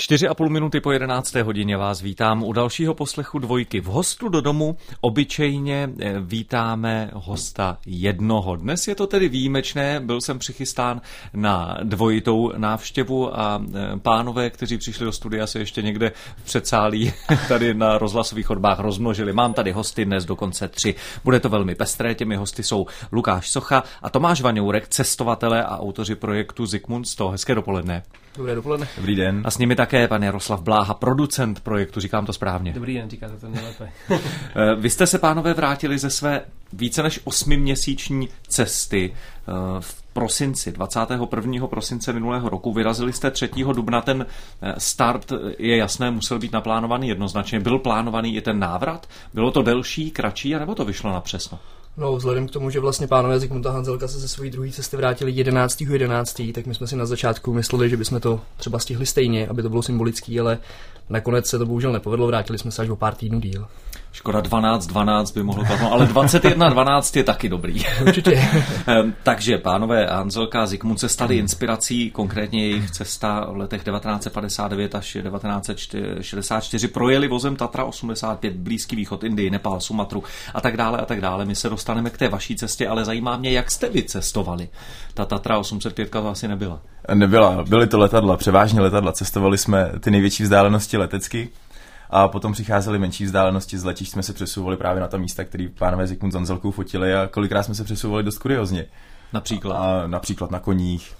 Čtyři a půl minuty po jedenácté hodině vás vítám u dalšího poslechu dvojky. V hostu do domu obyčejně eh, vítáme hosta jednoho. Dnes je to tedy výjimečné, byl jsem přichystán na dvojitou návštěvu a eh, pánové, kteří přišli do studia, se ještě někde v předsálí tady na rozhlasových chodbách rozmnožili. Mám tady hosty dnes dokonce tři. Bude to velmi pestré, těmi hosty jsou Lukáš Socha a Tomáš Vaňourek, cestovatele a autoři projektu Zikmund 100. Hezké dopoledne. Dobré dopoledne. Dobrý den. A s nimi také pan Jaroslav Bláha, producent projektu, říkám to správně. Dobrý den, říkáte to nejlépe. Eh, vy jste se, pánové, vrátili ze své více než osmiměsíční cesty eh, v prosinci, 21. prosince minulého roku. Vyrazili jste 3. dubna, ten eh, start je jasné, musel být naplánovaný jednoznačně. Byl plánovaný i ten návrat? Bylo to delší, kratší, anebo to vyšlo na přesno? No, vzhledem k tomu, že vlastně pánové Zikmunda Hanzelka se ze své druhé cesty vrátili 11. 11. tak my jsme si na začátku mysleli, že bychom to třeba stihli stejně, aby to bylo symbolický, ale nakonec se to bohužel nepovedlo, vrátili jsme se až o pár týdnů díl. Škoda 12, 12 by mohlo padnout, ale 21, 12 je taky dobrý. Určitě. Ehm, takže pánové Hanzelka a Zikmund se stali inspirací, konkrétně jejich cesta v letech 1959 až 1964 projeli vozem Tatra 85, Blízký východ, Indii, Nepál, Sumatru a tak dále a tak dále. My se dostaneme k té vaší cestě, ale zajímá mě, jak jste vy cestovali. Ta Tatra 805 to asi nebyla. Nebyla, byly to letadla, převážně letadla. Cestovali jsme ty největší vzdálenosti letecky a potom přicházely menší vzdálenosti z letišť, jsme se přesouvali právě na ta místa, které pánové Zikmund Zanzelkou fotili a kolikrát jsme se přesouvali dost kuriozně. Například? A například na koních,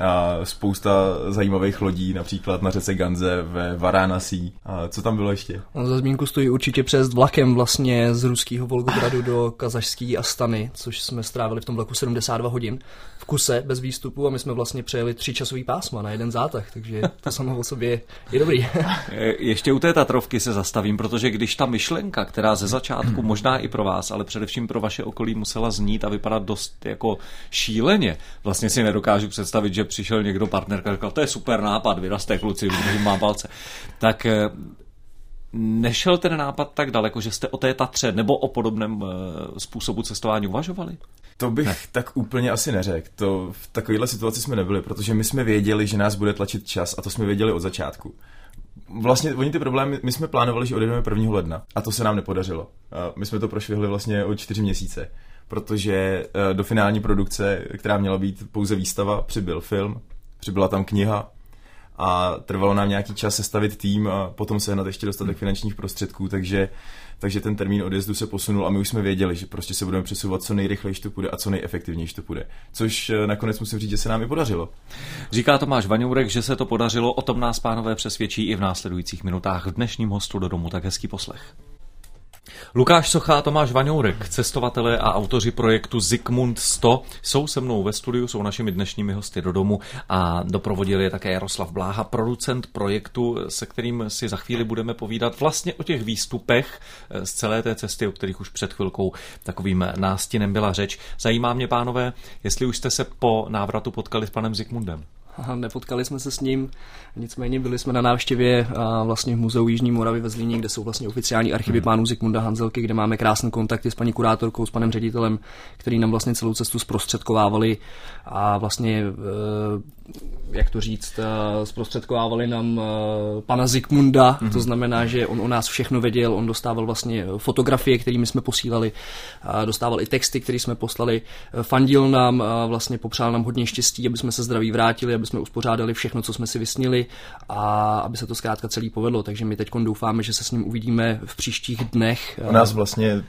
a spousta zajímavých lodí, například na řece Ganze ve Varanasi. A co tam bylo ještě? On za zmínku stojí určitě přes vlakem vlastně z ruského Volgogradu do kazašské Astany, což jsme strávili v tom vlaku 72 hodin v kuse bez výstupu a my jsme vlastně přejeli tři časový pásma na jeden zátah, takže to samo o sobě je dobrý. Ještě u té Tatrovky se zastavím, protože když ta myšlenka, která ze začátku možná i pro vás, ale především pro vaše okolí musela znít a vypadat dost jako šíleně, vlastně si nedokážu představit, že přišel někdo partnerka a říkal, to je super nápad, vyraste kluci, má palce. Tak eh, nešel ten nápad tak daleko, že jste o té Tatře nebo o podobném eh, způsobu cestování uvažovali? To bych ne. tak úplně asi neřekl. To v takovéhle situaci jsme nebyli, protože my jsme věděli, že nás bude tlačit čas a to jsme věděli od začátku. Vlastně oni ty problémy, my jsme plánovali, že odjedeme 1. ledna a to se nám nepodařilo. My jsme to prošvihli vlastně o čtyři měsíce, protože eh, do finální produkce, která měla být pouze výstava, přibyl film, přibyla tam kniha, a trvalo nám nějaký čas sestavit tým a potom sehnat ještě dostatek finančních prostředků, takže takže ten termín odjezdu se posunul a my už jsme věděli, že prostě se budeme přesouvat co nejrychleji to půjde a co nejefektivněji to půjde. Což eh, nakonec musím říct, že se nám i podařilo. Říká Tomáš Vaňourek, že se to podařilo, o tom nás pánové přesvědčí i v následujících minutách v dnešním hostu do domu. Tak hezký poslech. Lukáš Socha a Tomáš Vaňourek, cestovatelé a autoři projektu Zikmund 100, jsou se mnou ve studiu, jsou našimi dnešními hosty do domu a doprovodil je také Jaroslav Bláha, producent projektu, se kterým si za chvíli budeme povídat vlastně o těch výstupech z celé té cesty, o kterých už před chvilkou takovým nástinem byla řeč. Zajímá mě, pánové, jestli už jste se po návratu potkali s panem Zikmundem. Nepotkali jsme se s ním, nicméně byli jsme na návštěvě vlastně v Muzeu Jižní Moravy ve Zlíně, kde jsou vlastně oficiální archivy hmm. pánů Zikmunda Hanzelky, kde máme krásné kontakty s paní kurátorkou, s panem ředitelem, který nám vlastně celou cestu zprostředkovávali a vlastně jak to říct, eh, zprostředkovávali nám eh, pana Zikmunda, mm-hmm. to znamená, že on o nás všechno věděl, on dostával vlastně fotografie, kterými jsme posílali, dostával i texty, které jsme poslali, fandil nám, vlastně popřál nám hodně štěstí, aby jsme se zdraví vrátili, aby jsme uspořádali všechno, co jsme si vysnili a aby se to zkrátka celý povedlo. Takže my teď doufáme, že se s ním uvidíme v příštích dnech. U nás vlastně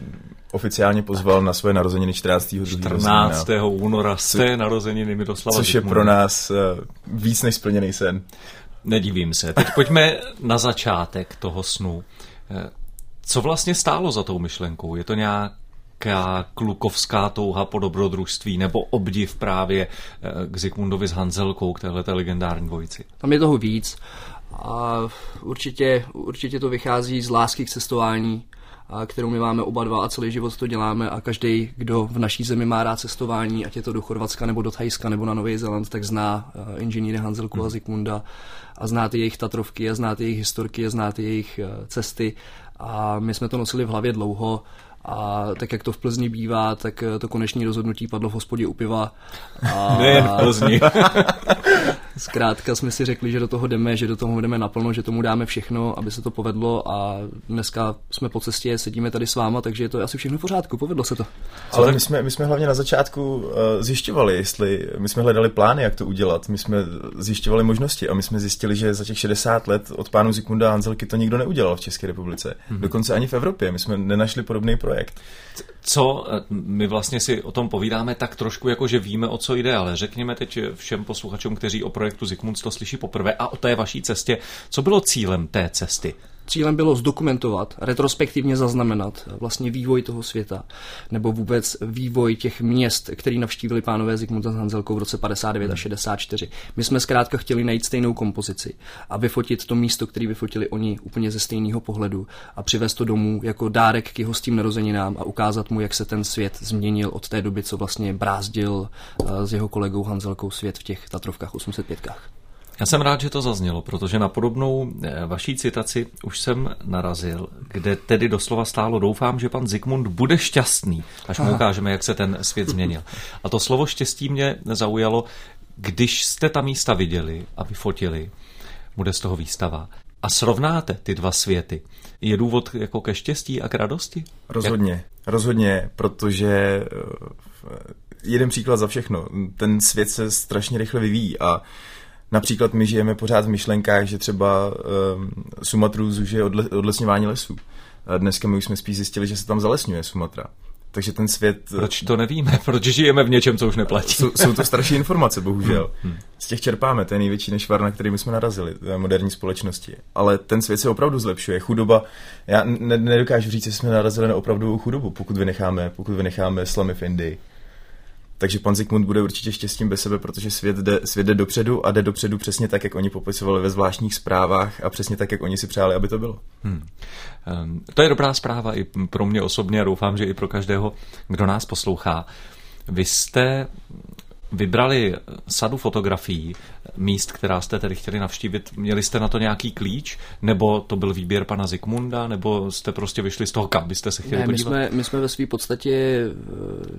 oficiálně pozval na své narozeniny 14. 14. února jste narozeniny Miroslava Což je pro nás uh, víc než splněný sen. Nedivím se. Teď pojďme na začátek toho snu. Eh, co vlastně stálo za tou myšlenkou? Je to nějaká klukovská touha po dobrodružství nebo obdiv právě eh, k Zikmundovi s Hanzelkou, k téhle legendární dvojici? Tam je toho víc. A určitě, určitě to vychází z lásky k cestování a kterou my máme oba dva a celý život to děláme a každý, kdo v naší zemi má rád cestování, ať je to do Chorvatska nebo do Thajska nebo na Nový Zéland, tak zná uh, inženýry Hanzelku a Zikmunda a zná ty jejich Tatrovky a zná ty jejich historky a zná ty jejich uh, cesty a my jsme to nosili v hlavě dlouho a tak jak to v Plzni bývá, tak to konečné rozhodnutí padlo v hospodě u piva. A... Nejen v Plzni. zkrátka jsme si řekli, že do toho jdeme, že do toho jdeme naplno, že tomu dáme všechno, aby se to povedlo a dneska jsme po cestě, sedíme tady s váma, takže je to asi všechno v pořádku, povedlo se to. Ale my jsme, my jsme hlavně na začátku uh, zjišťovali, jestli my jsme hledali plány, jak to udělat, my jsme zjišťovali možnosti a my jsme zjistili, že za těch 60 let od pánu Zikmunda a Hanzelky to nikdo neudělal v České republice. Mm-hmm. Dokonce ani v Evropě. My jsme nenašli podobný projekt. Co eh, my vlastně si o tom povídáme tak trošku jako, že víme, o co jde, ale řekněme teď všem posluchačům, kteří o projektu Zikmund to slyší poprvé a o té vaší cestě, co bylo cílem té cesty? Cílem bylo zdokumentovat, retrospektivně zaznamenat vlastně vývoj toho světa, nebo vůbec vývoj těch měst, který navštívili pánové Zikmunda s Hanzelkou v roce 59 a 64. My jsme zkrátka chtěli najít stejnou kompozici a vyfotit to místo, který vyfotili oni úplně ze stejného pohledu a přivést to domů jako dárek k jeho s tím narozeninám a ukázat mu, jak se ten svět změnil od té doby, co vlastně brázdil eh, s jeho kolegou Hanzelkou svět v těch Tatrovkách 805. Já jsem rád, že to zaznělo, protože na podobnou eh, vaší citaci už jsem narazil, kde tedy doslova stálo doufám, že pan Zikmund bude šťastný, až mu ukážeme, jak se ten svět změnil. A to slovo štěstí mě zaujalo, když jste ta místa viděli a vyfotili, bude z toho výstava, a srovnáte ty dva světy, je důvod jako ke štěstí a k radosti? Rozhodně, jak? rozhodně, protože eh, jeden příklad za všechno. Ten svět se strašně rychle vyvíjí a Například my žijeme pořád v myšlenkách, že třeba um, Sumatru zužije odle, odlesňování lesů. A dneska my už jsme spíš zjistili, že se tam zalesňuje Sumatra. Takže ten svět... Eh, Proč to nevíme? Proč žijeme v něčem, co už neplatí? Jsou, jsou to starší informace, bohužel. Hmm, hmm. Z těch čerpáme, to je největší nešvar, na který my jsme narazili, v moderní společnosti. Ale ten svět se opravdu zlepšuje. Chudoba, já ne, nedokážu říct, že jsme narazili na opravdovou chudobu, pokud vynecháme, pokud vynecháme slamy v Indii. Takže pan Zikmund bude určitě štěstím bez sebe, protože svět jde, svět jde dopředu a jde dopředu přesně tak, jak oni popisovali ve zvláštních zprávách a přesně tak, jak oni si přáli, aby to bylo. Hmm. Um, to je dobrá zpráva i pro mě osobně a doufám, že i pro každého, kdo nás poslouchá. Vy jste vybrali sadu fotografií míst, která jste tedy chtěli navštívit. Měli jste na to nějaký klíč, nebo to byl výběr pana Zikmunda, nebo jste prostě vyšli z toho, kam byste se chtěli ne, podívat? My jsme, my jsme ve své podstatě,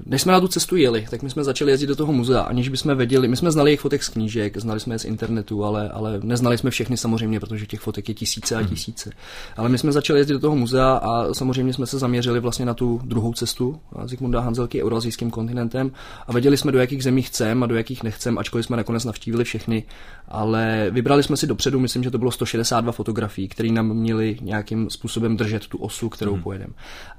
než jsme na tu cestu jeli, tak my jsme začali jezdit do toho muzea, aniž bychom věděli, my jsme znali jejich fotek z knížek, znali jsme je z internetu, ale, ale neznali jsme všechny samozřejmě, protože těch fotek je tisíce a mhm. tisíce. Hmm. Ale my jsme začali jezdit do toho muzea a samozřejmě jsme se zaměřili vlastně na tu druhou cestu Zikmunda Hanzelky eurazijským kontinentem a věděli jsme, do jakých zemí chceme a do jakých nechcem, ačkoliv jsme nakonec navštívili všechny ale vybrali jsme si dopředu, myslím, že to bylo 162 fotografií, které nám měly nějakým způsobem držet tu osu, kterou hmm. pojedeme.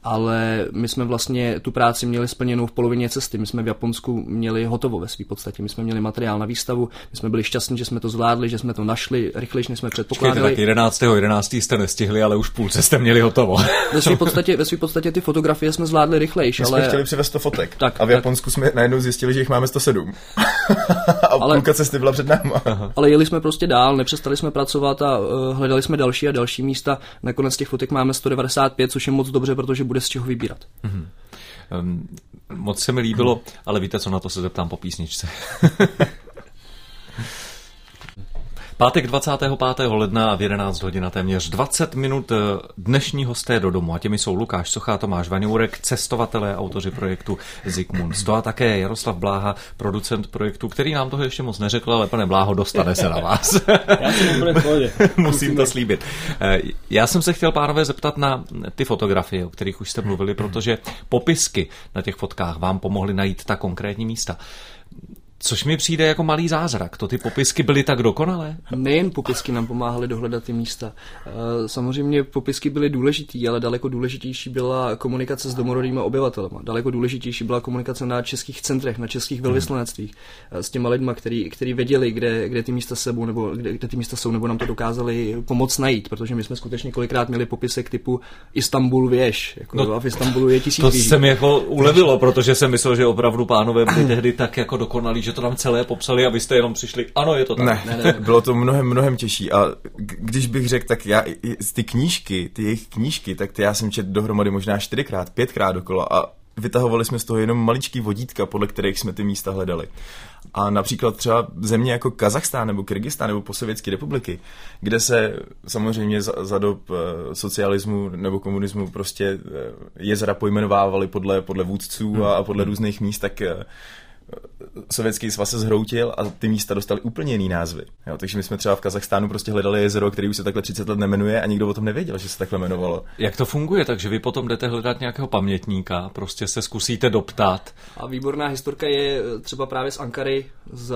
Ale my jsme vlastně tu práci měli splněnou v polovině cesty. My jsme v Japonsku měli hotovo ve své podstatě. My jsme měli materiál na výstavu, my jsme byli šťastní, že jsme to zvládli, že jsme to našli rychleji, než jsme předpokládali. Počkejte, tak 11. 11. jste nestihli, ale už půlce jste měli hotovo. ve své podstatě, ve své podstatě ty fotografie jsme zvládli rychleji. My ale... jsme chtěli přivést 100 fotek. Tak, a v Japonsku tak... jsme najednou zjistili, že jich máme 107. a ale... půlka cesty byla před náma. Aha ale jeli jsme prostě dál, nepřestali jsme pracovat a uh, hledali jsme další a další místa. Nakonec těch fotek máme 195, což je moc dobře, protože bude z čeho vybírat. Mm-hmm. Um, moc se mi líbilo, ale víte, co na to se zeptám po písničce. Pátek 25. ledna v 11 hodin a téměř 20 minut eh, dnešní hosté do domu. A těmi jsou Lukáš Sochá, Tomáš Vaňourek, cestovatelé, autoři projektu Zikmund. Sto a také Jaroslav Bláha, producent projektu, který nám toho ještě moc neřekl, ale pane Bláho, dostane se na vás. Já Musím to slíbit. Eh, já jsem se chtěl, pánové, zeptat na ty fotografie, o kterých už jste mluvili, protože popisky na těch fotkách vám pomohly najít ta konkrétní místa. Což mi přijde jako malý zázrak. To ty popisky byly tak dokonalé? Nejen popisky nám pomáhaly dohledat ty místa. Eh, samozřejmě popisky byly důležitý, ale daleko důležitější byla komunikace s domorodými obyvateli. Daleko důležitější byla komunikace na českých centrech, na českých velvyslanectvích hmm. s těma lidma, který, který věděli, kde, kde ty místa sebou, nebo kde, kde ty místa jsou, nebo nám to dokázali pomoct najít, protože my jsme skutečně kolikrát měli popisek typu Istanbul věž. Jako, no, a v Istanbulu je tisíc To se mi jako ulevilo, protože jsem myslel, že opravdu pánové byli tehdy tak jako dokonalí, že to tam celé popsali a vy jste jenom přišli, ano, je to tak. Ne, ne, ne. bylo to mnohem, mnohem těžší a když bych řekl, tak já ty knížky, ty jejich knížky, tak ty já jsem četl dohromady možná čtyřikrát, pětkrát dokola a vytahovali jsme z toho jenom maličký vodítka, podle kterých jsme ty místa hledali. A například třeba země jako Kazachstán nebo Kyrgyzstán nebo posovětské republiky, kde se samozřejmě za, za dob eh, socialismu nebo komunismu prostě eh, jezera pojmenovávaly podle, podle vůdců a, a podle různých míst, tak eh, sovětský svaz se zhroutil a ty místa dostaly úplně jiný názvy. Jo, takže my jsme třeba v Kazachstánu prostě hledali jezero, který už se takhle 30 let nemenuje a nikdo o tom nevěděl, že se takhle jmenovalo. Jak to funguje? Takže vy potom jdete hledat nějakého pamětníka, prostě se zkusíte doptat. A výborná historka je třeba právě z Ankary, z,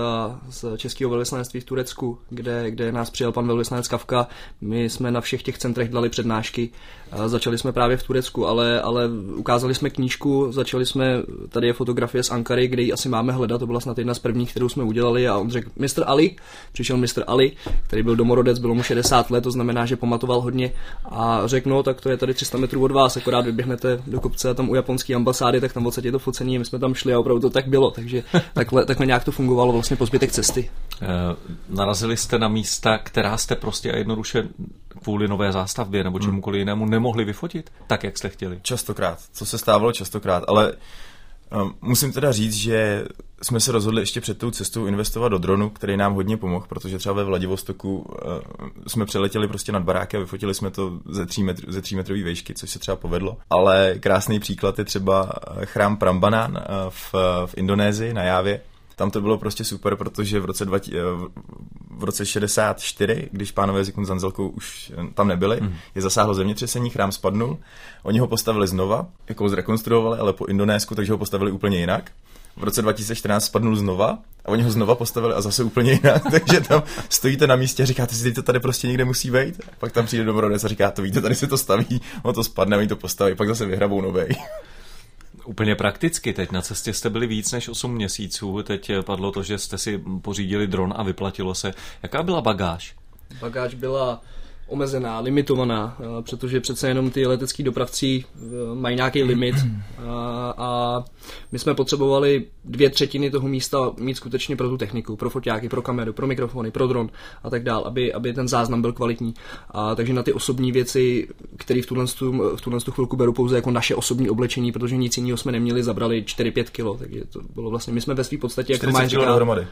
z českého velvyslanectví v Turecku, kde, kde nás přijel pan velvyslanec Kavka. My jsme na všech těch centrech dali přednášky. A začali jsme právě v Turecku, ale, ale ukázali jsme knížku, začali jsme, tady je fotografie z Ankary, kde ji asi máme hledat, to byla snad jedna z prvních, kterou jsme udělali a on řekl, Mr. Ali, přišel Mr. Ali, který byl domorodec, bylo mu 60 let, to znamená, že pamatoval hodně a řekl, no tak to je tady 300 metrů od vás, akorát vyběhnete do kopce a tam u japonské ambasády, tak tam odsaď je to focení, my jsme tam šli a opravdu to tak bylo, takže takhle, takhle nějak to fungovalo vlastně po zbytek cesty. E, narazili jste na místa, která jste prostě a jednoduše kvůli nové zástavbě nebo čemukoliv jinému nemohli vyfotit tak, jak jste chtěli? Častokrát, co se stávalo častokrát, ale um, musím teda říct, že jsme se rozhodli ještě před tou cestou investovat do dronu, který nám hodně pomohl, protože třeba ve Vladivostoku uh, jsme přeletěli prostě nad baráky a vyfotili jsme to ze 3, metr, ze 3 metrové výšky, což se třeba povedlo. Ale krásný příklad je třeba chrám Prambanan uh, v, v Indonésii na Jávě, tam to bylo prostě super, protože v roce, 20, v roce 64, když pánové Zikmund Zanzelkou už tam nebyli, mm. je zasáhlo zemětřesení, chrám spadnul, oni ho postavili znova, jako zrekonstruovali, ale po Indonésku, takže ho postavili úplně jinak. V roce 2014 spadnul znova a oni ho znova postavili a zase úplně jinak, takže tam stojíte na místě a říkáte si, to tady prostě někde musí být. Pak tam přijde domorodec a říká, to víte, tady se to staví, on to spadne, oni to postaví, pak zase vyhrabou novej úplně prakticky. Teď na cestě jste byli víc než 8 měsíců, teď padlo to, že jste si pořídili dron a vyplatilo se. Jaká byla bagáž? Bagáž byla omezená, limitovaná, eh, protože přece jenom ty letecký dopravci eh, mají nějaký limit a, a my jsme potřebovali dvě třetiny toho místa mít skutečně pro tu techniku, pro foťáky, pro kameru, pro mikrofony, pro dron a tak dál, aby, aby ten záznam byl kvalitní. A takže na ty osobní věci, které v tuhle, v tuhle chvilku beru pouze jako naše osobní oblečení, protože nic jiného jsme neměli, zabrali 4-5 kilo, takže to bylo vlastně, my jsme ve své podstatě, jako máš říká, dohromady.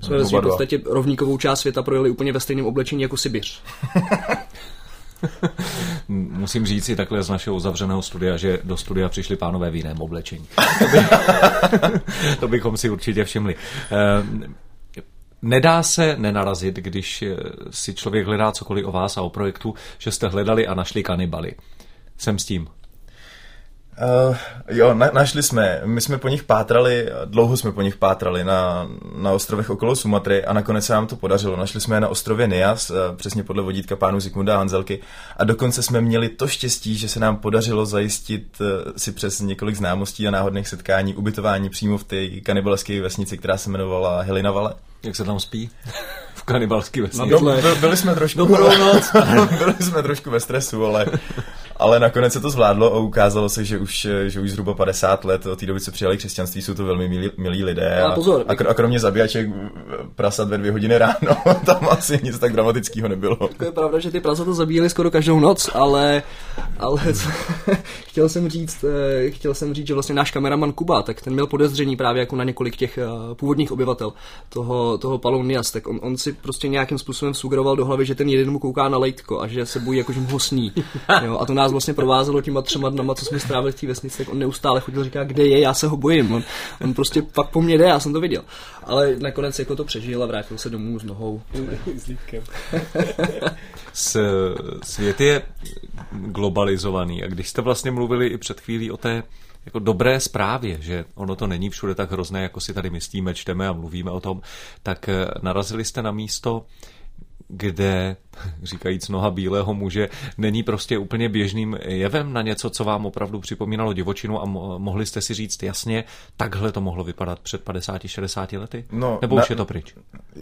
jsme ve své podstatě rovníkovou část světa projeli úplně ve stejném oblečení jako Sibiř. Musím říct si takhle z našeho uzavřeného studia, že do studia přišli pánové v jiném oblečení. To, by, to bychom si určitě všimli. Ehm, nedá se nenarazit, když si člověk hledá cokoliv o vás a o projektu, že jste hledali a našli kanibaly. Jsem s tím. Uh, jo, na, našli jsme. My jsme po nich pátrali, dlouho jsme po nich pátrali na, na ostrovech okolo Sumatry a nakonec se nám to podařilo. Našli jsme je na ostrově Nias, uh, přesně podle vodítka pánu Zikmunda Hanzelky a dokonce jsme měli to štěstí, že se nám podařilo zajistit uh, si přes několik známostí a náhodných setkání ubytování přímo v té kanibalské vesnici, která se jmenovala Helinavale. Jak se tam spí? v kanibalské vesnici. No, byli jsme trošku, byli jsme trošku ve stresu, ale ale nakonec se to zvládlo a ukázalo se, že už, že už zhruba 50 let od té doby, co přijali křesťanství, jsou to velmi milí, milí lidé. A, pozor, a, a kromě zabíjaček prasat ve dvě hodiny ráno, tam asi nic tak dramatického nebylo. To je pravda, že ty prasata zabíjeli skoro každou noc, ale, ale co, chtěl jsem říct, eh, chtěl jsem říct, že vlastně náš kameraman Kuba, tak ten měl podezření právě jako na několik těch eh, původních obyvatel toho, toho Palonias, tak on, on si prostě nějakým způsobem sugeroval do hlavy, že ten jeden mu kouká na lejtko a že se bojí, jako že mu ho sní. Jo, a to nás vlastně provázelo těma třema dnama, co jsme strávili v té vesnici, tak on neustále chodil říká, kde je, já se ho bojím. On, on prostě pak po mně jde, já jsem to viděl. Ale nakonec jako to přežil a vrátil se domů s nohou. S, svět je globalizovaný a když jste vlastně mluvili i před chvílí o té jako dobré zprávě, že ono to není všude tak hrozné, jako si tady myslíme, čteme a mluvíme o tom, tak eh, narazili jste na místo, kde, říkajíc noha bílého muže, není prostě úplně běžným jevem na něco, co vám opravdu připomínalo divočinu a mohli jste si říct jasně, takhle to mohlo vypadat před 50-60 lety? No, Nebo na, už je to pryč?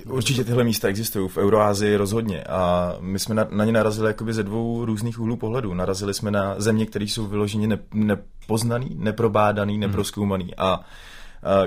Určitě tyhle místa existují v Euroázii rozhodně a my jsme na, na ně narazili jakoby ze dvou různých úhlů pohledu. Narazili jsme na země, které jsou vyloženě ne, nepoznaný, neprobádaný, hmm. neproskoumaný a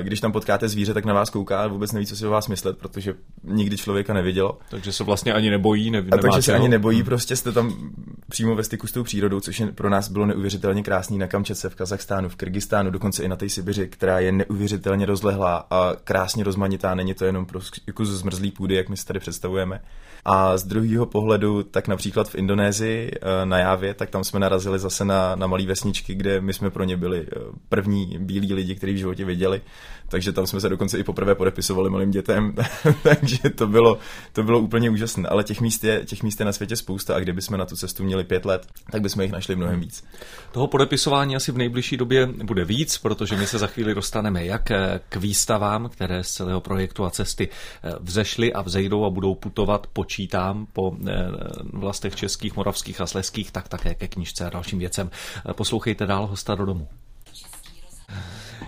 když tam potkáte zvíře, tak na vás kouká a vůbec neví, co si o vás myslet, protože nikdy člověka nevidělo. Takže se vlastně ani nebojí, neví, A takže se ani nebojí, prostě jste tam přímo ve styku s tou přírodou, což je pro nás bylo neuvěřitelně krásný na Kamčece, v Kazachstánu, v Kyrgyzstánu, dokonce i na té Sibiři, která je neuvěřitelně rozlehlá a krásně rozmanitá. Není to jenom prostě jako zmrzlý půdy, jak my si tady představujeme. A z druhého pohledu, tak například v Indonésii eh, na Jávě, tak tam jsme narazili zase na, na malé vesničky, kde my jsme pro ně byli eh, první bílí lidi, kteří v životě viděli. Takže tam jsme se dokonce i poprvé podepisovali malým dětem, takže to bylo, to bylo úplně úžasné. Ale těch míst, je, těch míst je na světě spousta a kdyby jsme na tu cestu měli pět let, tak bychom jich našli mnohem víc. Toho podepisování asi v nejbližší době bude víc, protože my se za chvíli dostaneme jak k výstavám, které z celého projektu a cesty eh, vzešly a vzejdou a budou putovat po počítám po eh, vlastech českých, moravských a sleských, tak také ke knižce a dalším věcem. Eh, poslouchejte dál hosta do domu.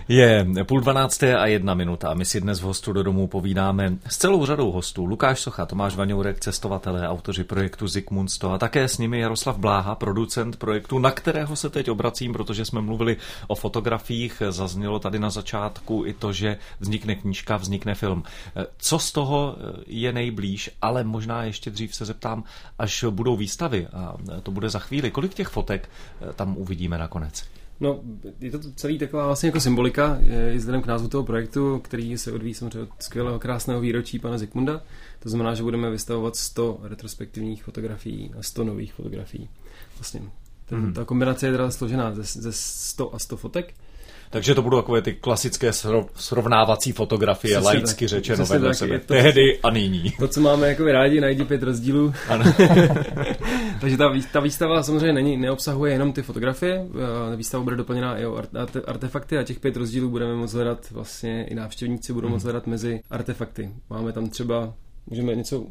Je půl dvanácté a jedna minuta my si dnes v hostu do domu povídáme s celou řadou hostů. Lukáš Socha, Tomáš Vaňourek, cestovatelé, autoři projektu Zikmundsto a také s nimi Jaroslav Bláha, producent projektu, na kterého se teď obracím, protože jsme mluvili o fotografiích. Zaznělo tady na začátku i to, že vznikne knížka, vznikne film. Co z toho je nejblíž, ale možná ještě dřív se zeptám, až budou výstavy, a to bude za chvíli, kolik těch fotek tam uvidíme nakonec? No, je to celý taková vlastně jako symbolika, i vzhledem k názvu toho projektu, který se odvíjí samozřejmě od skvělého krásného výročí pana Zikmunda. To znamená, že budeme vystavovat 100 retrospektivních fotografií a 100 nových fotografií. Vlastně ten, hmm. ta kombinace je teda složená ze, ze 100 a 100 fotek. Takže to budou takové ty klasické srovnávací fotografie, Přesně laicky tak. řečeno Přesně vedle tak, sebe. To, Tehdy a nyní. To, co máme jako rádi, najdi pět rozdílů. Ano. Takže ta, ta výstava samozřejmě není, neobsahuje jenom ty fotografie. Eh, výstava bude doplněna i o artefakty a těch pět rozdílů budeme moct hledat vlastně i návštěvníci budou hmm. moct hledat mezi artefakty. Máme tam třeba, můžeme něco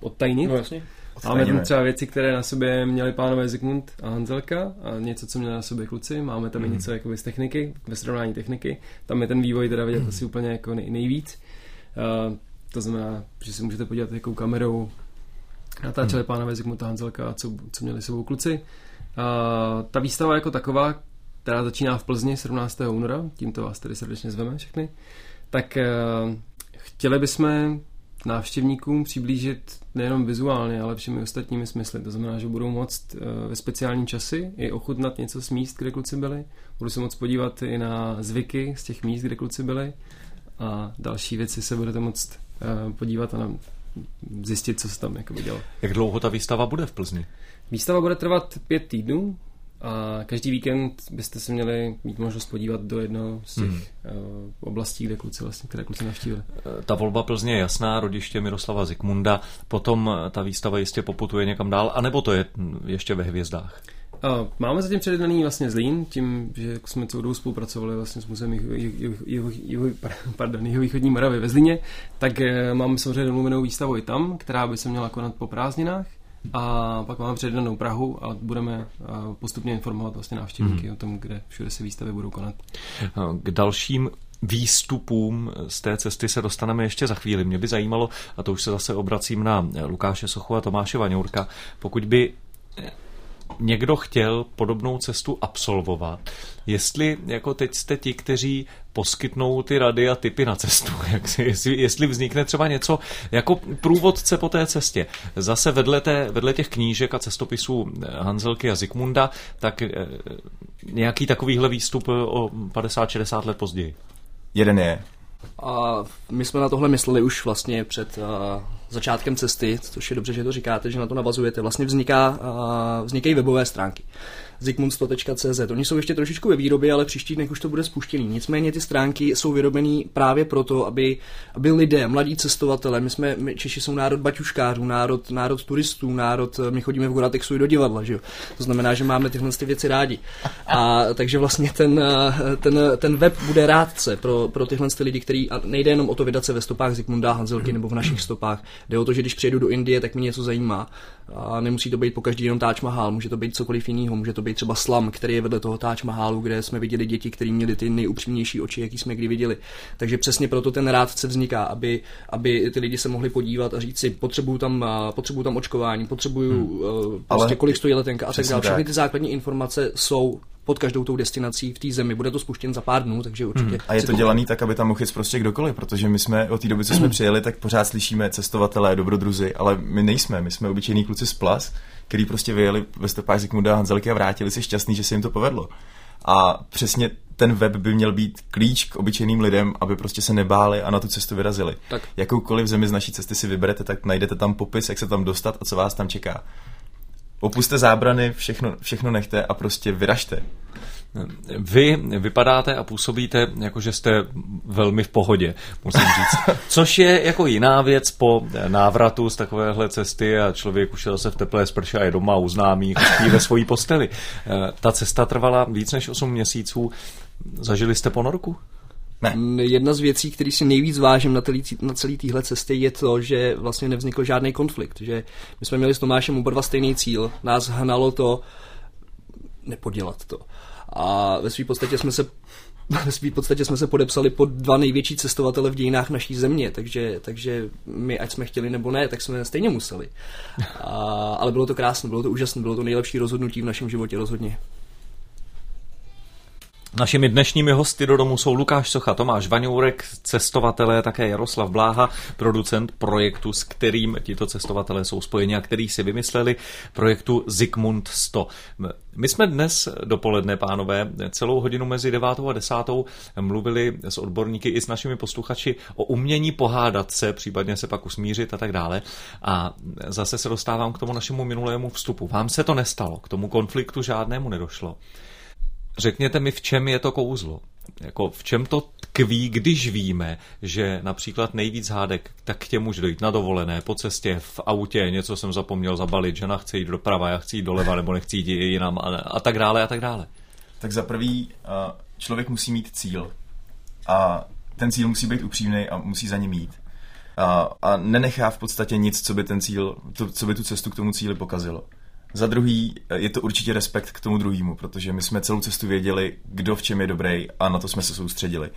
odtajnit. No jasně. Máme tam třeba věci, které na sobě měli pánové Zikmund a Hanzelka a něco, co měli na sobě kluci. Máme tam mm. i něco jako z techniky, ve srovnání techniky. Tam je ten vývoj teda vidět mm. asi úplně jako nej, nejvíc. Uh, to znamená, že si můžete podívat, jakou kamerou natáčeli mm. pánové Zikmund a Hanzelka a co, co měli sebou kluci. Uh, ta výstava jako taková, která začíná v Plzni 17. února, tímto vás tedy srdečně zveme všechny, tak uh, chtěli bychom návštěvníkům přiblížit nejenom vizuálně, ale všemi ostatními smysly. To znamená, že budou moct eh, ve speciální časy i ochutnat něco z míst, kde kluci byli. Budou se moct podívat i na zvyky z těch míst, kde kluci byli. A další věci se budete moct eh, podívat a zjistit, co se tam jako dělo. Jak dlouho ta výstava bude v Plzni? Výstava bude trvat pět týdnů, a každý víkend byste se měli mít možnost podívat do jednoho z těch hmm. uh, oblastí, kde kluci vlastně, které kluci navštívili. Eh, ta volba Plzně je jasná, rodiště Miroslava Zikmunda, potom eh, ta výstava jistě poputuje někam dál, anebo to je hm, ještě ve hvězdách? Uh, máme zatím předjednaný vlastně Zlín, tím, že jsme celou dobu spolupracovali vlastně s muzeem jihovýchodní Moravy ve Zlíně, tak uh, máme samozřejmě domluvenou výstavu i tam, která by se měla konat po prázdninách a pak máme předanou Prahu a budeme postupně informovat vlastně návštěvníky hmm. o tom, kde všude se výstavy budou konat. K dalším výstupům z té cesty se dostaneme ještě za chvíli. Mě by zajímalo, a to už se zase obracím na Lukáše Sochu a Tomáše Vaňourka, pokud by někdo chtěl podobnou cestu absolvovat, jestli jako teď jste ti, kteří poskytnou ty rady a typy na cestu, jak si, jestli, jestli vznikne třeba něco jako průvodce po té cestě. Zase vedle, té, vedle těch knížek a cestopisů Hanzelky a Zikmunda, tak eh, nějaký takovýhle výstup o 50-60 let později. Jeden je. A my jsme na tohle mysleli už vlastně před začátkem cesty, což je dobře, že to říkáte, že na to navazujete. Vlastně vzniká, vznikají webové stránky zikmundsto.cz. Oni jsou ještě trošičku ve výrobě, ale příští dnech už to bude spuštěný. Nicméně ty stránky jsou vyrobené právě proto, aby, aby lidé, mladí cestovatelé, my jsme, my Češi jsou národ baťuškářů, národ, národ turistů, národ, my chodíme v Goratexu i do divadla, že jo? To znamená, že máme tyhle ty věci rádi. A takže vlastně ten, ten, ten web bude rádce pro, pro tyhle ty lidi, který a nejde jenom o to vydat se ve stopách Zikmunda Hanzelky nebo v našich stopách. Jde o to, že když přijedu do Indie, tak mě něco zajímá. A nemusí to být po každý jenom Taj Mahal, může to být cokoliv jiného, může to být třeba slam, který je vedle toho Taj Mahalu, kde jsme viděli děti, které měly ty nejupřímnější oči, jaký jsme kdy viděli. Takže přesně proto ten rádce vzniká, aby, aby ty lidi se mohli podívat a říct si, potřebuju tam, potřebuju tam očkování, potřebuju hmm. uh, prostě Ale kolik stojí letenka a tak dále. Všechny ty základní informace jsou pod každou tou destinací v té zemi. Bude to spuštěn za pár dnů, takže určitě. Hmm. A je to dělaný tak, aby tam mohl jít prostě kdokoliv, protože my jsme od té doby, co jsme přijeli, tak pořád slyšíme cestovatelé, dobrodruzi, ale my nejsme, my jsme obyčejní kluci z Plas, který prostě vyjeli ve stopách Zikmunda a Hanzelky a vrátili se šťastný, že se jim to povedlo. A přesně ten web by měl být klíč k obyčejným lidem, aby prostě se nebáli a na tu cestu vyrazili. Tak. Jakoukoliv zemi z naší cesty si vyberete, tak najdete tam popis, jak se tam dostat a co vás tam čeká. Opuste zábrany, všechno, všechno nechte a prostě vyražte. Vy vypadáte a působíte, jako že jste velmi v pohodě, musím říct. Což je jako jiná věc po návratu z takovéhle cesty a člověk už je zase v teplé sprše a je doma u známých, spí ve svojí posteli. Ta cesta trvala víc než 8 měsíců. Zažili jste ponorku? Ne. Jedna z věcí, který si nejvíc vážím na, celý, na celé téhle cestě, je to, že vlastně nevznikl žádný konflikt. Že my jsme měli s Tomášem oba dva stejný cíl. Nás hnalo to nepodělat to. A ve své podstatě jsme se ve své podstatě jsme se podepsali pod dva největší cestovatele v dějinách naší země, takže, takže my, ať jsme chtěli nebo ne, tak jsme stejně museli. A, ale bylo to krásné, bylo to úžasné, bylo to nejlepší rozhodnutí v našem životě rozhodně. Našimi dnešními hosty do domu jsou Lukáš Socha, Tomáš Vaňourek, cestovatelé, také Jaroslav Bláha, producent projektu, s kterým tito cestovatelé jsou spojeni a který si vymysleli projektu Zikmund 100. My jsme dnes dopoledne, pánové, celou hodinu mezi 9 a 10 mluvili s odborníky i s našimi posluchači o umění pohádat se, případně se pak usmířit a tak dále. A zase se dostávám k tomu našemu minulému vstupu. Vám se to nestalo, k tomu konfliktu žádnému nedošlo. Řekněte mi, v čem je to kouzlo? Jako v čem to tkví, když víme, že například nejvíc hádek, tak k těm může dojít na dovolené, po cestě, v autě, něco jsem zapomněl zabalit, žena chce jít doprava, já chci jít doleva, nebo nechci jít jinam a, a tak dále a tak dále. Tak za prvý člověk musí mít cíl a ten cíl musí být upřímný a musí za ním jít. A, a nenechá v podstatě nic, co by ten cíl, to, co by tu cestu k tomu cíli pokazilo. Za druhý je to určitě respekt k tomu druhému, protože my jsme celou cestu věděli, kdo v čem je dobrý a na to jsme se soustředili.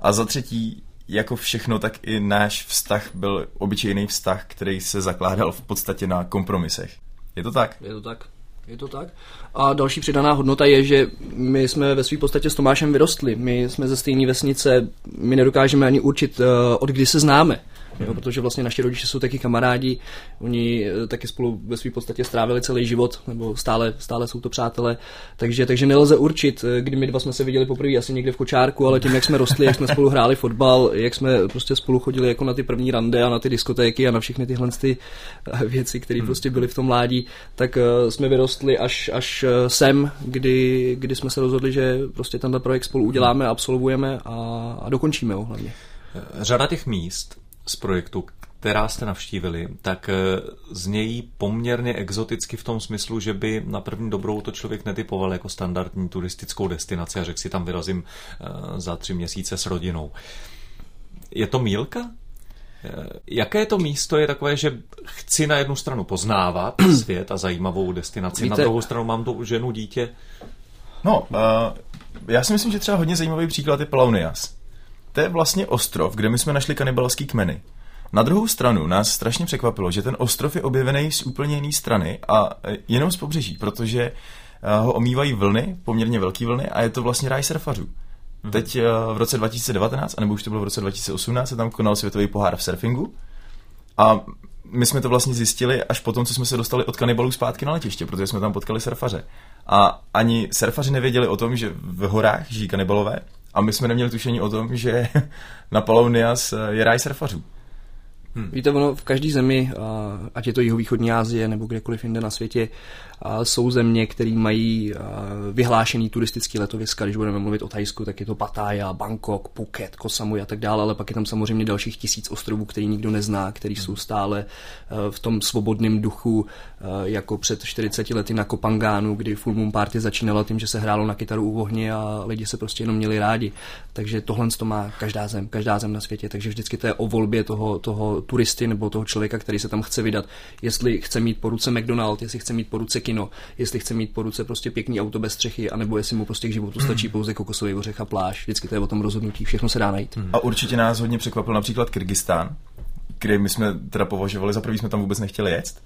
A za třetí, jako všechno, tak i náš vztah byl obyčejný vztah, který se zakládal v podstatě na kompromisech. Je to tak? Je to tak. Je to tak. A další přidaná hodnota je, že my jsme ve své podstatě s Tomášem vyrostli. My jsme ze stejné vesnice, my nedokážeme ani určit, eh, od kdy se známe jo, protože vlastně naši rodiče jsou taky kamarádi, oni eh, taky spolu ve své podstatě strávili celý život, nebo stále, stále jsou to přátelé, takže, takže nelze určit, eh, kdy my dva jsme se viděli poprvé asi někde v kočárku, ale tím, jak jsme rostli, jak jsme spolu hráli fotbal, jak jsme prostě spolu chodili jako na ty první rande a na ty diskotéky a na všechny tyhle ty eh, věci, které hmm. prostě byly v tom mládí, tak jsme vyrostli až, až sem, kdy, kdy jsme se rozhodli, že prostě tenhle projekt spolu uděláme, absolvujeme a, a dokončíme ho hlavně. Řada těch míst, z projektu, která jste navštívili, tak eh, znějí poměrně exoticky v tom smyslu, že by na první dobrou to člověk netypoval jako standardní turistickou destinaci a řekl si tam vyrazím eh, za tři měsíce s rodinou. Je to mílka? Eh, jaké to místo je takové, že chci na jednu stranu poznávat svět a zajímavou destinaci, Víte, na druhou stranu mám tu ženu, dítě? No, uh, já si myslím, že třeba hodně zajímavý příklad je Plaunias to je vlastně ostrov, kde my jsme našli kanibalský kmeny. Na druhou stranu nás strašně překvapilo, že ten ostrov je objevený z úplně jiné strany a e, jenom z pobřeží, protože e, ho omývají vlny, poměrně velké vlny a je to vlastně ráj surfařů. Mm-hmm. Teď e, v roce 2019, anebo už to bylo v roce 2018, se tam konal světový pohár v surfingu a my jsme to vlastně zjistili až potom, co jsme se dostali od kanibalů zpátky na letiště, protože jsme tam potkali surfaře. A ani surfaři nevěděli o tom, že v horách žijí kanibalové a my jsme neměli tušení o tom, že na Palaunias je ráj surfařů. Hmm. Víte, ono v každé zemi, ať je to jihovýchodní Asie nebo kdekoliv jinde na světě, jsou země, které mají vyhlášený turistický letoviska. Když budeme mluvit o Thajsku, tak je to Pattaya, Bangkok, Phuket, Koh Samui a tak dále, ale pak je tam samozřejmě dalších tisíc ostrovů, který nikdo nezná, který jsou hmm. stále v tom svobodném duchu, jako před 40 lety na Kopangánu, kdy Full Moon Party začínalo tím, že se hrálo na kytaru u ohně a lidi se prostě jenom měli rádi. Takže tohle to má každá zem, každá zem na světě, takže vždycky to je o volbě toho, toho turisty nebo toho člověka, který se tam chce vydat, jestli chce mít po ruce McDonald, jestli chce mít po ruce kino, jestli chce mít po ruce prostě pěkný auto bez střechy, anebo jestli mu prostě k životu stačí pouze kokosový ořech a pláž. Vždycky to je o tom rozhodnutí, všechno se dá najít. Hmm. A určitě nás hodně překvapil například Kyrgyzstán, kde my jsme teda považovali, za prvý jsme tam vůbec nechtěli jet.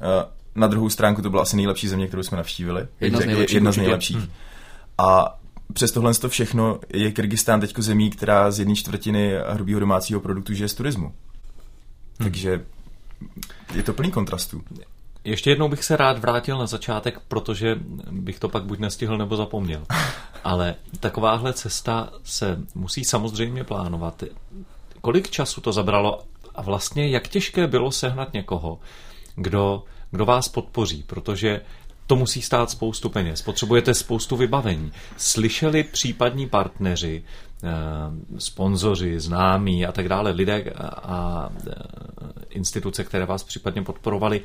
Eh, na druhou stránku to byla asi nejlepší země, kterou jsme navštívili. Jedna z nejlepších. Jedna z nejlepších. Hmm. A přes tohle to všechno je Kyrgyzstán teď zemí, která z jedné čtvrtiny hrubého domácího produktu žije z turismu. Hmm. Takže je to plný kontrastů. Ještě jednou bych se rád vrátil na začátek, protože bych to pak buď nestihl nebo zapomněl. Ale takováhle cesta se musí samozřejmě plánovat. Kolik času to zabralo a vlastně jak těžké bylo sehnat někoho, kdo, kdo vás podpoří, protože to musí stát spoustu peněz. Potřebujete spoustu vybavení. Slyšeli případní partneři, eh, sponzoři, známí a tak dále, lidé a eh, instituce, které vás případně podporovali,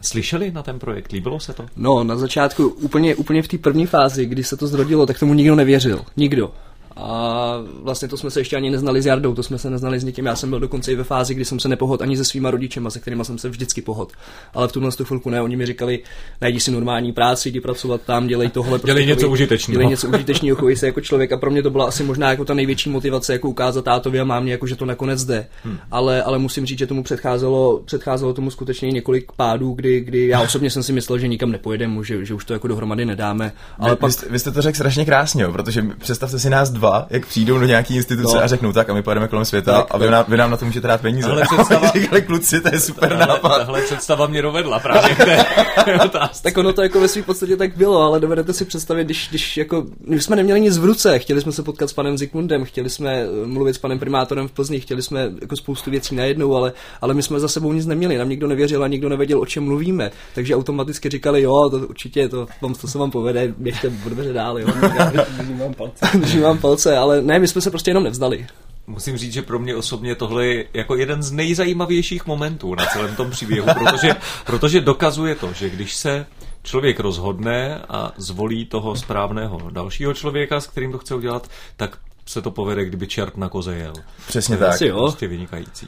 slyšeli na ten projekt? Líbilo se to? No, na začátku, úplně, úplně v té první fázi, kdy se to zrodilo, tak tomu nikdo nevěřil. Nikdo. A vlastně to jsme se ještě ani neznali s Jardou, to jsme se neznali s někým. Já jsem byl dokonce i ve fázi, kdy jsem se nepohod ani se svýma rodičema, se kterými jsem se vždycky pohod. Ale v tuhle chvilku ne, oni mi říkali, najdi si normální práci, jdi pracovat tam, dělej tohle. Prostě dělej něco užitečného. Dělej něco užitečného, chovej se jako člověk. A pro mě to byla asi možná jako ta největší motivace, jako ukázat tátovi a mámě, jako že to nakonec jde. Hmm. Ale, ale musím říct, že tomu předcházelo, předcházelo tomu skutečně několik pádů, kdy, kdy já osobně jsem si myslel, že nikam nepojedeme, že, že už to jako dohromady nedáme. Ale vy, pak... vy, jste, vy jste to řekl strašně krásně, protože představte si nás dva, jak přijdou do nějaké instituce no. a řeknou tak a my pojedeme kolem světa tak, a vy nám, vy nám na to můžete dát peníze. Ale představa... říkali kluci, to je super tahle, nápad. Tahle představa mě dovedla právě k té Tak ono to jako ve své podstatě tak bylo, ale dovedete si představit, když, když jako, my jsme neměli nic v ruce, chtěli jsme se potkat s panem Zikmundem, chtěli jsme eh, mluvit s panem primátorem v Plzni, chtěli jsme jako spoustu věcí najednou, ale, ale my jsme za sebou nic neměli, nám nikdo nevěřil a nikdo nevěděl, o čem mluvíme, takže automaticky říkali, jo, to určitě, to, to, to se vám povede, běžte dveře dál, jo. Držím vám palce. Držím vám palce, ale ne, my jsme se prostě jenom nevzdali. Musím říct, že pro mě osobně tohle je jako jeden z nejzajímavějších momentů na celém tom příběhu, protože, protože dokazuje to, že když se člověk rozhodne a zvolí toho správného dalšího člověka, s kterým to chce udělat, tak se to povede, kdyby čert na koze jel. Přesně tak. Asi jo. Prostě vynikající.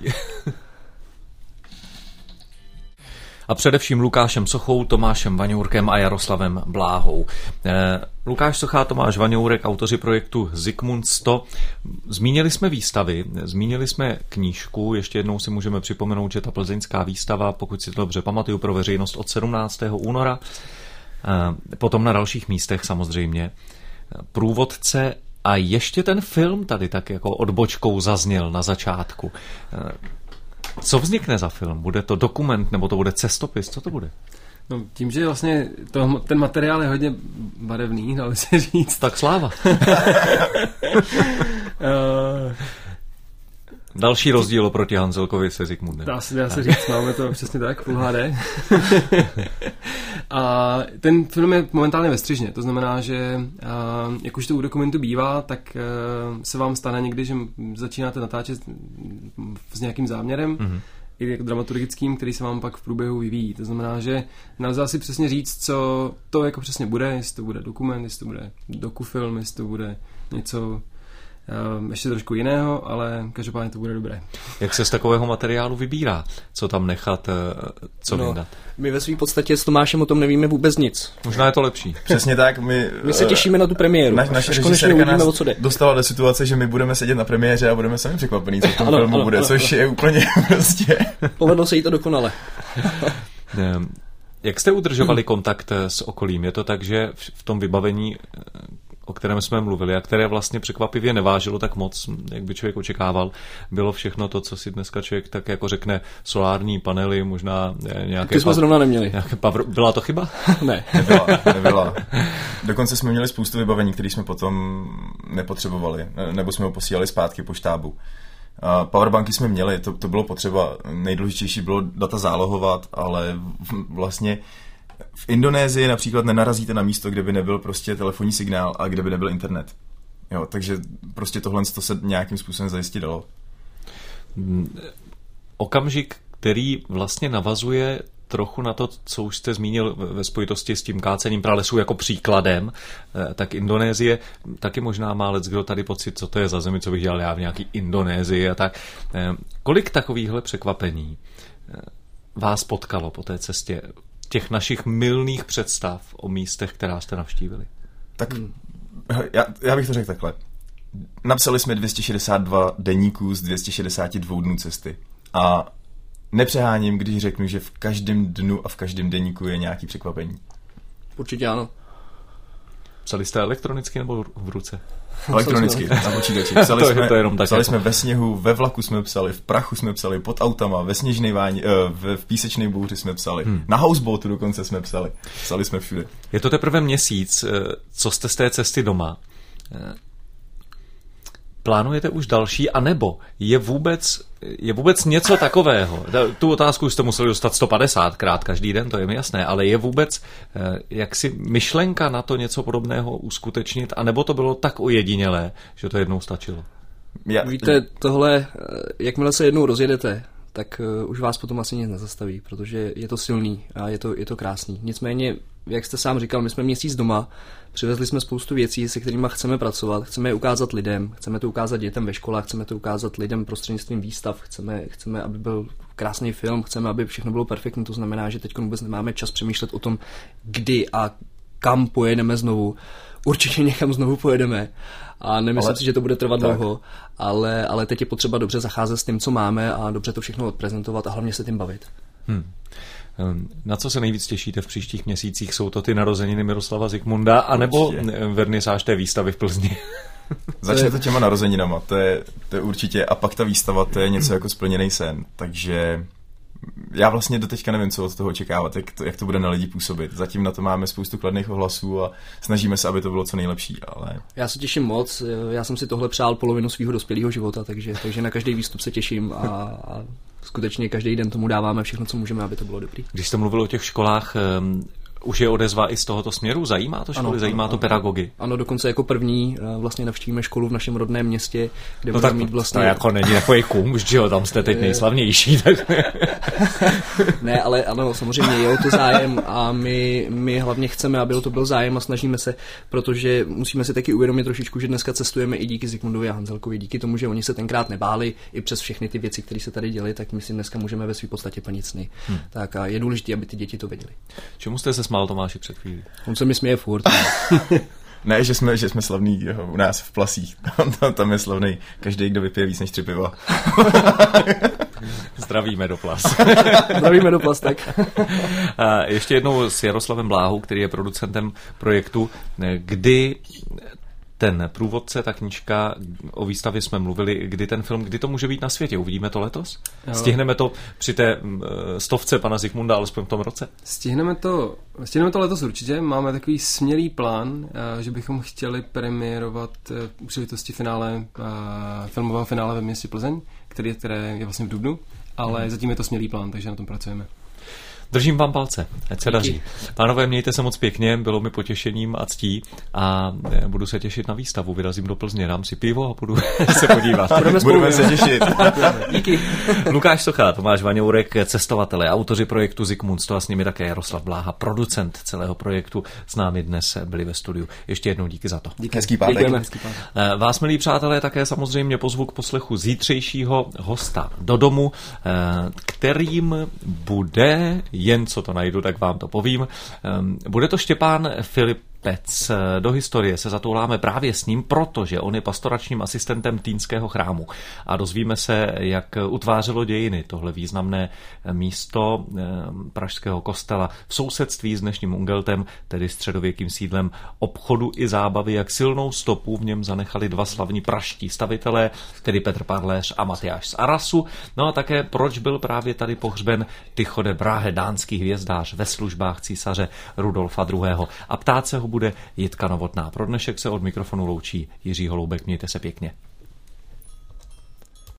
A především Lukášem Sochou, Tomášem Vaňourkem a Jaroslavem Bláhou. Eh, Lukáš Sochá, Tomáš Vaňourek, autoři projektu Zikmund 100. Zmínili jsme výstavy, zmínili jsme knížku, ještě jednou si můžeme připomenout, že ta plzeňská výstava, pokud si to dobře pamatuju, pro veřejnost od 17. února, eh, potom na dalších místech samozřejmě. Průvodce a ještě ten film tady tak jako odbočkou zazněl na začátku. Co vznikne za film? Bude to dokument nebo to bude cestopis? Co to bude? No, tím, že vlastně to, ten materiál je hodně barevný, dalo se říct. Tak sláva. uh, Další rozdíl oproti Hanzelkovi se Zikmundem. Dá se, dá se říct, máme to přesně tak, Full HD. a ten film je momentálně ve střižně, to znamená, že jak už to u dokumentu bývá, tak se vám stane někdy, že začínáte natáčet s nějakým záměrem, mm-hmm i jako dramaturgickým, který se vám pak v průběhu vyvíjí. To znamená, že nelze si přesně říct, co to jako přesně bude, jestli to bude dokument, jestli to bude dokufilm, jestli to bude něco ještě trošku jiného, ale každopádně to bude dobré. Jak se z takového materiálu vybírá? Co tam nechat, eh, co no, vydat? My ve své podstatě s Tomášem o tom nevíme vůbec nic. Možná je to lepší. Přesně tak. My, my se těšíme na tu premiéru. Naš, naše režisérka nás o co jde. dostala do situace, že my budeme sedět na premiéře a budeme sami překvapení, co v tom ano, filmu ano, bude, ano, což ano. je úplně prostě... Povedlo se jí to dokonale. Jak jste udržovali kontakt eh, s okolím? Je to tak, že v tom vybavení eh, o kterém jsme mluvili a které vlastně překvapivě nevážilo tak moc, jak by člověk očekával. Bylo všechno to, co si dneska člověk tak jako řekne, solární panely, možná nějaké... Ty jsme zrovna neměli. Nějaké pavr... Byla to chyba? ne. Nebyla, nebyla. Dokonce jsme měli spoustu vybavení, které jsme potom nepotřebovali, nebo jsme ho posílali zpátky po štábu. Powerbanky jsme měli, to, to bylo potřeba. Nejdůležitější bylo data zálohovat, ale vlastně v Indonésii například nenarazíte na místo, kde by nebyl prostě telefonní signál a kde by nebyl internet. Jo, takže prostě tohle to se nějakým způsobem zajistit dalo. Okamžik, který vlastně navazuje trochu na to, co už jste zmínil ve spojitosti s tím kácením pralesů jako příkladem, eh, tak Indonésie taky možná má let, kdo tady pocit, co to je za zemi, co bych dělal já v nějaký Indonésii a tak. Eh, kolik takovýchhle překvapení eh, vás potkalo po té cestě? Těch našich milných představ o místech, která jste navštívili? Tak hmm. já, já bych to řekl takhle. Napsali jsme 262 deníků z 262 dnů cesty. A nepřeháním, když řeknu, že v každém dnu a v každém deníku je nějaký překvapení. Určitě ano. Psali jste elektronicky nebo v ruce? Elektronicky, na počítači. Psali, to je- jsme, to je jenom tak psali jako- jsme ve sněhu, ve vlaku jsme psali, v prachu jsme psali, pod autama, ve sněžné váni, uh, v, v písečné bouři jsme psali, hmm. na houseboatu dokonce jsme psali. Psali jsme všude. Je to teprve měsíc, eh, co jste z té cesty doma. Eh, Plánujete už další, anebo je vůbec, je vůbec něco takového? Ta- Tu otázku jste museli dostat 150krát každý den, to je mi jasné, ale je vůbec eh, jaksi myšlenka na to něco podobného uskutečnit, anebo to bylo tak ojedinělé, že to jednou stačilo? Já, Víte, tohle, eh, jakmile se jednou rozjedete, tak uh, už vás potom asi nic nezastaví, protože je to silný a je to, je to krásný. Nicméně, jak jste sám říkal, my jsme měsíc doma, přivezli jsme spoustu věcí, se kterými chceme pracovat, chceme je ukázat lidem, chceme to ukázat dětem ve školách, chceme to ukázat lidem prostřednictvím výstav, chceme, chceme aby byl krásný film, chceme, aby všechno bylo perfektní, to znamená, že teď vůbec nemáme čas přemýšlet o tom, kdy a kam pojedeme znovu. Určitě někam znovu pojedeme a nemyslím Ale- si, že to bude trvat tak. dlouho, ale, ale teď je potřeba dobře zacházet s tím, co máme a dobře to všechno odprezentovat a hlavně se tím bavit. Hmm. Ehm, Na co se nejvíc těšíte v příštích měsících? Jsou to ty narozeniny Miroslava Zikmunda, anebo vernisáž té výstavy v Plzni? Začne to těma narozeninama, to je, to je určitě, a pak ta výstava, to je něco jako splněný sen, takže já vlastně doteďka nevím, co od toho očekávat, jak to, jak to bude na lidi působit. Zatím na to máme spoustu kladných ohlasů a snažíme se, aby to bylo co nejlepší, ale Já se těším moc, já jsem si tohle přál polovinu svého dospělého života, takže, takže na každý výstup se těším a, a skutečně každý den tomu dáváme všechno, co můžeme, aby to bylo dobrý. Když jste mluvil o těch školách, ehm, už je odezva i z tohoto směru? Zajímá to školy, Ano, zajímá ano, to pedagogy? Ano, dokonce jako první eh, vlastně navštívíme školu v našem rodném městě, kde No budeme tak mít vlastně... to jako není takový kum, že jo, tam jste teď nejslavnější. Tak... Ne, ale ano, samozřejmě je o to zájem a my, my hlavně chceme, aby o to byl zájem a snažíme se, protože musíme si taky uvědomit trošičku, že dneska cestujeme i díky Zikmundovi a Hanzelkovi, díky tomu, že oni se tenkrát nebáli i přes všechny ty věci, které se tady děly, tak my si dneska můžeme ve své podstatě plnit sny. Hmm. Tak a je důležité, aby ty děti to věděli. Čemu jste se smál Tomáši před chvílí? On se mi směje furt. ne, že jsme, že jsme slavný jo, u nás v Plasích, tam, tam, tam je slavný každý, kdo vypije víc než tři piva. Zdravíme do plas. Zdravíme do plastek. A ještě jednou s Jaroslavem Bláhou, který je producentem projektu, kdy ten průvodce, ta knížka, o výstavě jsme mluvili, kdy ten film, kdy to může být na světě? Uvidíme to letos? Jo. Stihneme to při té mm, stovce pana Zikmunda alespoň v tom roce? Stihneme to, stihneme to letos určitě. Máme takový smělý plán, eh, že bychom chtěli premiérovat eh, u příležitosti finále, eh, filmového finále ve městě Plzeň, který, které je vlastně v Dubnu, ale zatím je to smělý plán, takže na tom pracujeme. Držím vám palce, ať se daří. Pánové, mějte se moc pěkně, bylo mi potěšením a ctí a eh, budu se těšit na výstavu. Vyrazím do Plzně, dám si pivo a budu se podívat. Budeme spolu. Budeme se těšit. Díky. Lukáš Socha, Tomáš Vaňourek, cestovatele, autoři projektu Zikmund, a s nimi také Jaroslav Bláha, producent celého projektu, s námi dnes byli ve studiu. Ještě jednou díky za to. Díky. Hezký pátek. Děkujeme. Eh, Vás, milí přátelé, také samozřejmě pozvu k poslechu zítřejšího hosta do domu, eh, kterým bude, jen co to najdu, tak vám to povím, eh, bude to Štěpán Filip Pec. Do historie se zatouláme právě s ním, protože on je pastoračním asistentem Týnského chrámu. A dozvíme se, jak utvářelo dějiny tohle významné místo eh, pražského kostela v sousedství s dnešním Ungeltem, tedy středověkým sídlem obchodu i zábavy, jak silnou stopu v něm zanechali dva slavní praští stavitelé, tedy Petr Parléř a Matyáš z Arasu. No a také proč byl právě tady pohřben Tycho de Brahe, dánský hvězdář ve službách císaře Rudolfa II. A ptát se ho bude Jitka Novotná. Pro dnešek se od mikrofonu loučí Jiří Holoubek. Mějte se pěkně.